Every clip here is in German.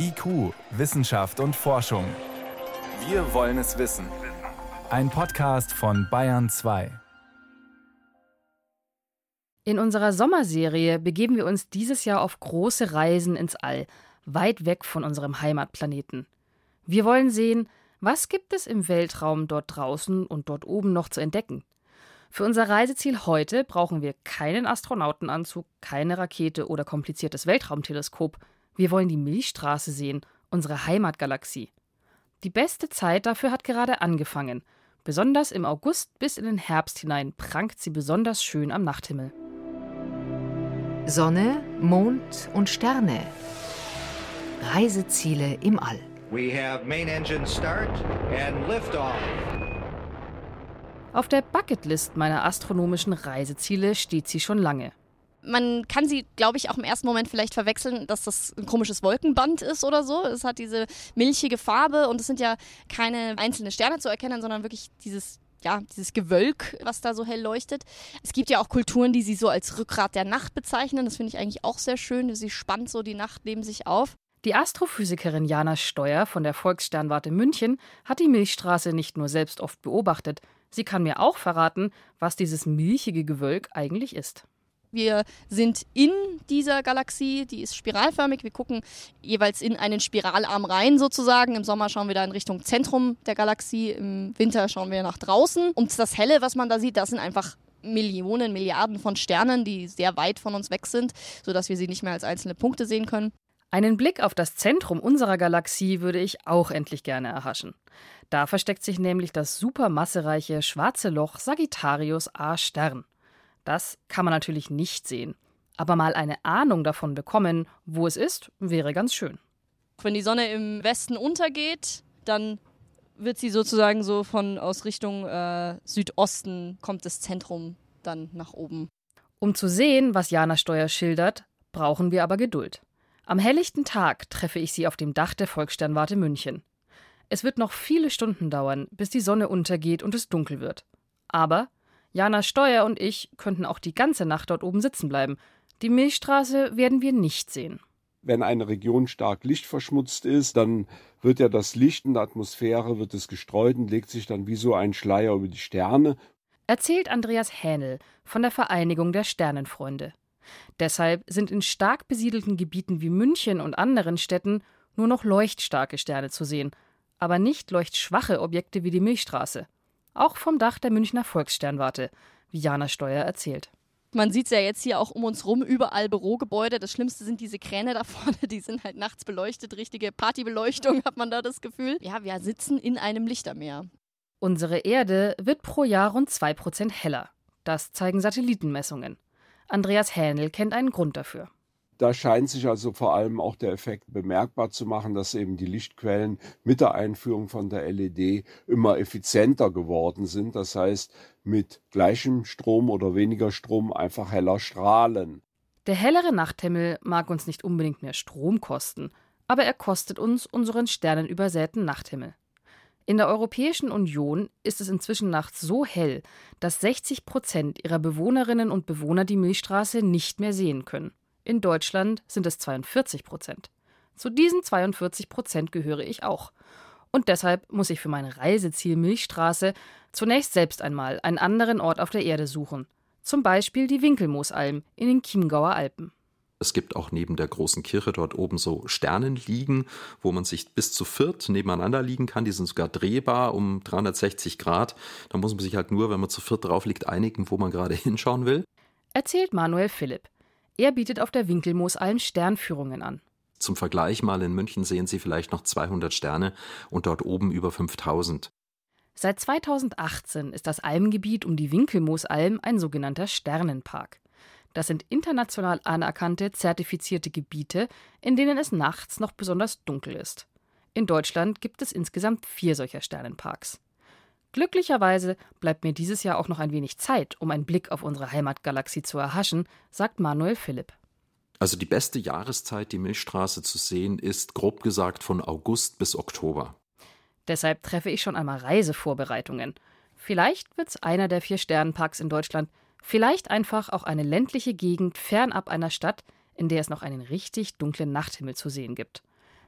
IQ, Wissenschaft und Forschung. Wir wollen es wissen. Ein Podcast von Bayern 2. In unserer Sommerserie begeben wir uns dieses Jahr auf große Reisen ins All, weit weg von unserem Heimatplaneten. Wir wollen sehen, was gibt es im Weltraum dort draußen und dort oben noch zu entdecken. Für unser Reiseziel heute brauchen wir keinen Astronautenanzug, keine Rakete oder kompliziertes Weltraumteleskop. Wir wollen die Milchstraße sehen, unsere Heimatgalaxie. Die beste Zeit dafür hat gerade angefangen. Besonders im August bis in den Herbst hinein prangt sie besonders schön am Nachthimmel. Sonne, Mond und Sterne. Reiseziele im All. We have main engine start and liftoff. Auf der Bucketlist meiner astronomischen Reiseziele steht sie schon lange. Man kann sie, glaube ich, auch im ersten Moment vielleicht verwechseln, dass das ein komisches Wolkenband ist oder so. Es hat diese milchige Farbe und es sind ja keine einzelnen Sterne zu erkennen, sondern wirklich dieses ja, dieses Gewölk, was da so hell leuchtet. Es gibt ja auch Kulturen, die sie so als Rückgrat der Nacht bezeichnen. Das finde ich eigentlich auch sehr schön. Sie spannt so die Nacht neben sich auf. Die Astrophysikerin Jana Steuer von der Volkssternwarte München hat die Milchstraße nicht nur selbst oft beobachtet, Sie kann mir auch verraten, was dieses milchige Gewölk eigentlich ist. Wir sind in dieser Galaxie, die ist spiralförmig. Wir gucken jeweils in einen Spiralarm rein sozusagen. Im Sommer schauen wir da in Richtung Zentrum der Galaxie, im Winter schauen wir nach draußen. Und das Helle, was man da sieht, das sind einfach Millionen, Milliarden von Sternen, die sehr weit von uns weg sind, sodass wir sie nicht mehr als einzelne Punkte sehen können. Einen Blick auf das Zentrum unserer Galaxie würde ich auch endlich gerne erhaschen. Da versteckt sich nämlich das supermassereiche schwarze Loch Sagittarius A Stern. Das kann man natürlich nicht sehen, aber mal eine Ahnung davon bekommen, wo es ist, wäre ganz schön. Wenn die Sonne im Westen untergeht, dann wird sie sozusagen so von aus Richtung äh, Südosten kommt das Zentrum dann nach oben. Um zu sehen, was Jana Steuer schildert, brauchen wir aber Geduld. Am helllichten Tag treffe ich sie auf dem Dach der Volkssternwarte München. Es wird noch viele Stunden dauern, bis die Sonne untergeht und es dunkel wird. Aber Jana Steuer und ich könnten auch die ganze Nacht dort oben sitzen bleiben. Die Milchstraße werden wir nicht sehen. Wenn eine Region stark lichtverschmutzt ist, dann wird ja das Licht in der Atmosphäre wird es gestreut und legt sich dann wie so ein Schleier über die Sterne. Erzählt Andreas Hähnel von der Vereinigung der Sternenfreunde. Deshalb sind in stark besiedelten Gebieten wie München und anderen Städten nur noch leuchtstarke Sterne zu sehen, aber nicht leuchtschwache Objekte wie die Milchstraße. Auch vom Dach der Münchner Volkssternwarte, wie Jana Steuer erzählt. Man sieht es ja jetzt hier auch um uns rum, überall Bürogebäude. Das Schlimmste sind diese Kräne da vorne, die sind halt nachts beleuchtet. Richtige Partybeleuchtung hat man da das Gefühl. Ja, wir sitzen in einem Lichtermeer. Unsere Erde wird pro Jahr rund 2% heller. Das zeigen Satellitenmessungen. Andreas Hähnel kennt einen Grund dafür. Da scheint sich also vor allem auch der Effekt bemerkbar zu machen, dass eben die Lichtquellen mit der Einführung von der LED immer effizienter geworden sind. Das heißt, mit gleichem Strom oder weniger Strom einfach heller strahlen. Der hellere Nachthimmel mag uns nicht unbedingt mehr Strom kosten, aber er kostet uns unseren sternenübersäten Nachthimmel. In der Europäischen Union ist es inzwischen nachts so hell, dass 60 Prozent ihrer Bewohnerinnen und Bewohner die Milchstraße nicht mehr sehen können. In Deutschland sind es 42 Prozent. Zu diesen 42 Prozent gehöre ich auch. Und deshalb muss ich für mein Reiseziel Milchstraße zunächst selbst einmal einen anderen Ort auf der Erde suchen. Zum Beispiel die Winkelmoosalm in den Chiemgauer Alpen. Es gibt auch neben der großen Kirche dort oben so Sternenliegen, wo man sich bis zu viert nebeneinander liegen kann. Die sind sogar drehbar um 360 Grad. Da muss man sich halt nur, wenn man zu viert drauf liegt, einigen, wo man gerade hinschauen will. Erzählt Manuel Philipp. Er bietet auf der Winkelmoosalm Sternführungen an. Zum Vergleich mal in München sehen Sie vielleicht noch 200 Sterne und dort oben über 5000. Seit 2018 ist das Almgebiet um die Winkelmoosalm ein sogenannter Sternenpark. Das sind international anerkannte, zertifizierte Gebiete, in denen es nachts noch besonders dunkel ist. In Deutschland gibt es insgesamt vier solcher Sternenparks. Glücklicherweise bleibt mir dieses Jahr auch noch ein wenig Zeit, um einen Blick auf unsere Heimatgalaxie zu erhaschen, sagt Manuel Philipp. Also die beste Jahreszeit, die Milchstraße zu sehen, ist grob gesagt von August bis Oktober. Deshalb treffe ich schon einmal Reisevorbereitungen. Vielleicht wird es einer der vier Sternenparks in Deutschland, Vielleicht einfach auch eine ländliche Gegend fernab einer Stadt, in der es noch einen richtig dunklen Nachthimmel zu sehen gibt.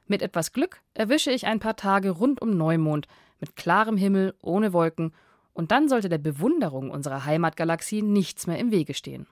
Mit etwas Glück erwische ich ein paar Tage rund um Neumond mit klarem Himmel, ohne Wolken, und dann sollte der Bewunderung unserer Heimatgalaxie nichts mehr im Wege stehen.